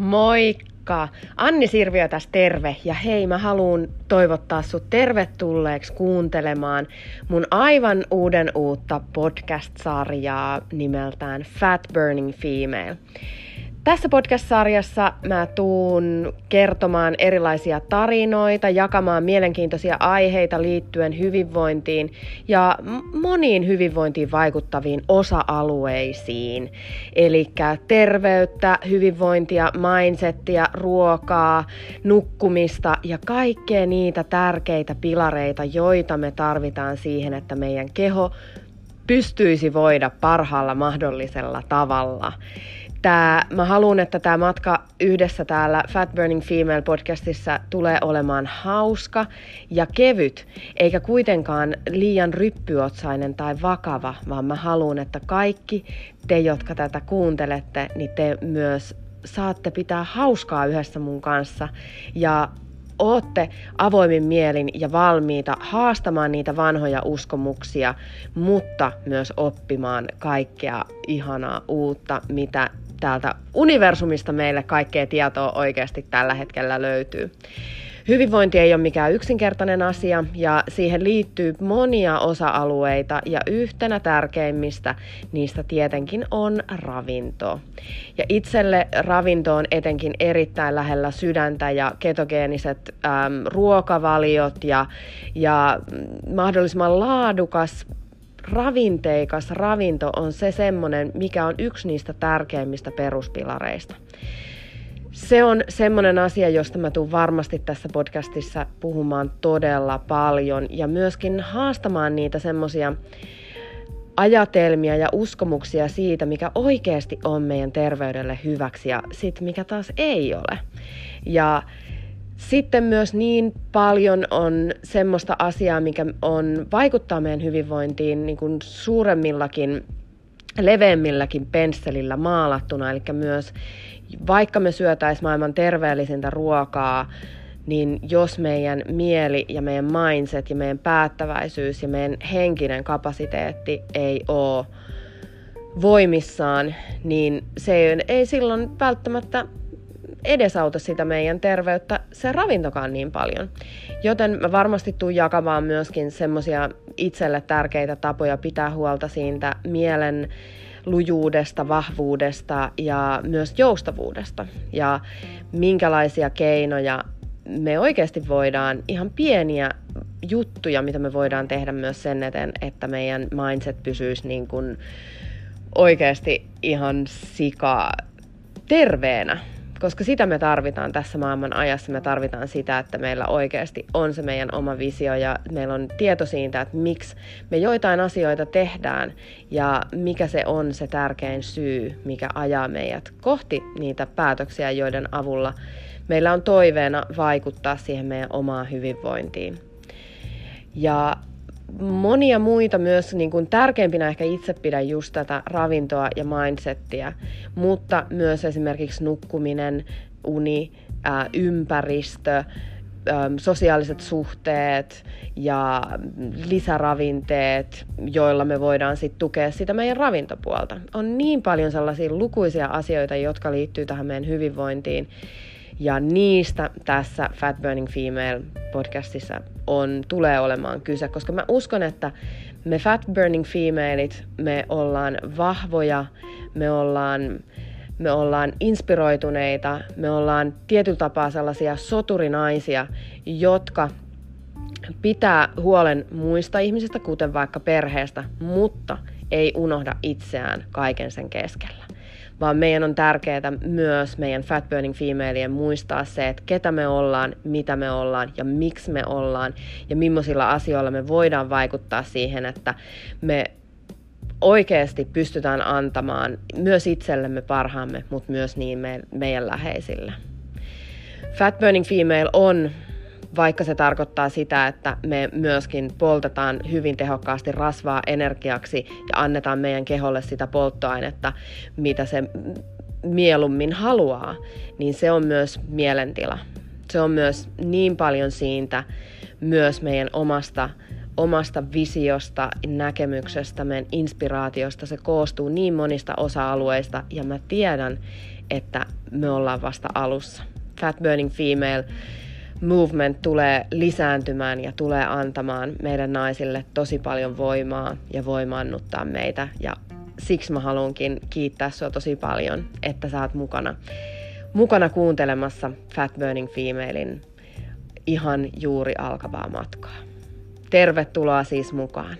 Moikka! Anni Sirviö tässä terve ja hei mä haluan toivottaa sut tervetulleeksi kuuntelemaan mun aivan uuden uutta podcast-sarjaa nimeltään Fat Burning Female. Tässä podcast-sarjassa mä tuun kertomaan erilaisia tarinoita, jakamaan mielenkiintoisia aiheita liittyen hyvinvointiin ja moniin hyvinvointiin vaikuttaviin osa-alueisiin. Eli terveyttä, hyvinvointia, mindsettiä, ruokaa, nukkumista ja kaikkea niitä tärkeitä pilareita, joita me tarvitaan siihen, että meidän keho pystyisi voida parhaalla mahdollisella tavalla tää, mä haluan, että tämä matka yhdessä täällä Fat Burning Female podcastissa tulee olemaan hauska ja kevyt, eikä kuitenkaan liian ryppyotsainen tai vakava, vaan mä haluan, että kaikki te, jotka tätä kuuntelette, niin te myös saatte pitää hauskaa yhdessä mun kanssa ja ootte avoimin mielin ja valmiita haastamaan niitä vanhoja uskomuksia, mutta myös oppimaan kaikkea ihanaa uutta, mitä täältä universumista meille kaikkea tietoa oikeasti tällä hetkellä löytyy. Hyvinvointi ei ole mikään yksinkertainen asia ja siihen liittyy monia osa-alueita ja yhtenä tärkeimmistä niistä tietenkin on ravinto. Ja itselle ravinto on etenkin erittäin lähellä sydäntä ja ketogeeniset äm, ruokavaliot ja, ja mahdollisimman laadukas ravinteikas ravinto on se semmoinen, mikä on yksi niistä tärkeimmistä peruspilareista. Se on semmoinen asia, josta mä tuun varmasti tässä podcastissa puhumaan todella paljon ja myöskin haastamaan niitä semmoisia ajatelmia ja uskomuksia siitä, mikä oikeasti on meidän terveydelle hyväksi ja sit mikä taas ei ole. Ja sitten myös niin paljon on semmoista asiaa, mikä on, vaikuttaa meidän hyvinvointiin niin kuin suuremmillakin, leveämmilläkin pensselillä maalattuna. Eli myös vaikka me syötäisiin maailman terveellisintä ruokaa, niin jos meidän mieli ja meidän mindset ja meidän päättäväisyys ja meidän henkinen kapasiteetti ei ole voimissaan, niin se ei, ei silloin välttämättä edesauta sitä meidän terveyttä se ravintokaan niin paljon. Joten mä varmasti tuun jakamaan myöskin semmosia itselle tärkeitä tapoja pitää huolta siitä mielen lujuudesta, vahvuudesta ja myös joustavuudesta. Ja minkälaisia keinoja me oikeasti voidaan, ihan pieniä juttuja, mitä me voidaan tehdä myös sen eteen, että meidän mindset pysyisi niin kuin oikeasti ihan sika terveenä koska sitä me tarvitaan tässä maailman ajassa. Me tarvitaan sitä, että meillä oikeasti on se meidän oma visio ja meillä on tieto siitä, että miksi me joitain asioita tehdään ja mikä se on se tärkein syy, mikä ajaa meidät kohti niitä päätöksiä, joiden avulla meillä on toiveena vaikuttaa siihen meidän omaan hyvinvointiin. Ja monia muita myös niin kuin tärkeimpinä ehkä itse pidän just tätä ravintoa ja mindsettiä, mutta myös esimerkiksi nukkuminen, uni, ää, ympäristö, sosiaaliset suhteet ja lisäravinteet, joilla me voidaan sitten tukea sitä meidän ravintopuolta. On niin paljon sellaisia lukuisia asioita, jotka liittyy tähän meidän hyvinvointiin, ja niistä tässä Fat Burning Female podcastissa on, tulee olemaan kyse, koska mä uskon, että me Fat Burning Femalit, me ollaan vahvoja, me ollaan, me ollaan inspiroituneita, me ollaan tietyllä tapaa sellaisia soturinaisia, jotka pitää huolen muista ihmisistä, kuten vaikka perheestä, mutta ei unohda itseään kaiken sen keskellä vaan meidän on tärkeää myös meidän fat burning femalien muistaa se, että ketä me ollaan, mitä me ollaan ja miksi me ollaan ja millaisilla asioilla me voidaan vaikuttaa siihen, että me oikeasti pystytään antamaan myös itsellemme parhaamme, mutta myös niin me, meidän läheisille. Fat Burning Female on vaikka se tarkoittaa sitä, että me myöskin poltetaan hyvin tehokkaasti rasvaa energiaksi ja annetaan meidän keholle sitä polttoainetta, mitä se mieluummin haluaa, niin se on myös mielentila. Se on myös niin paljon siitä myös meidän omasta, omasta visiosta, näkemyksestä, meidän inspiraatiosta. Se koostuu niin monista osa-alueista ja mä tiedän, että me ollaan vasta alussa. Fat Burning Female movement tulee lisääntymään ja tulee antamaan meidän naisille tosi paljon voimaa ja voimaannuttaa meitä. Ja siksi mä haluankin kiittää sua tosi paljon, että sä oot mukana, mukana kuuntelemassa Fat Burning Femalein ihan juuri alkavaa matkaa. Tervetuloa siis mukaan.